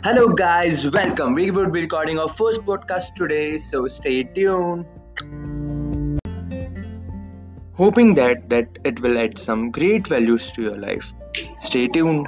Hello, guys, welcome. We would be recording our first podcast today, so stay tuned. Hoping that that it will add some great values to your life. Stay tuned.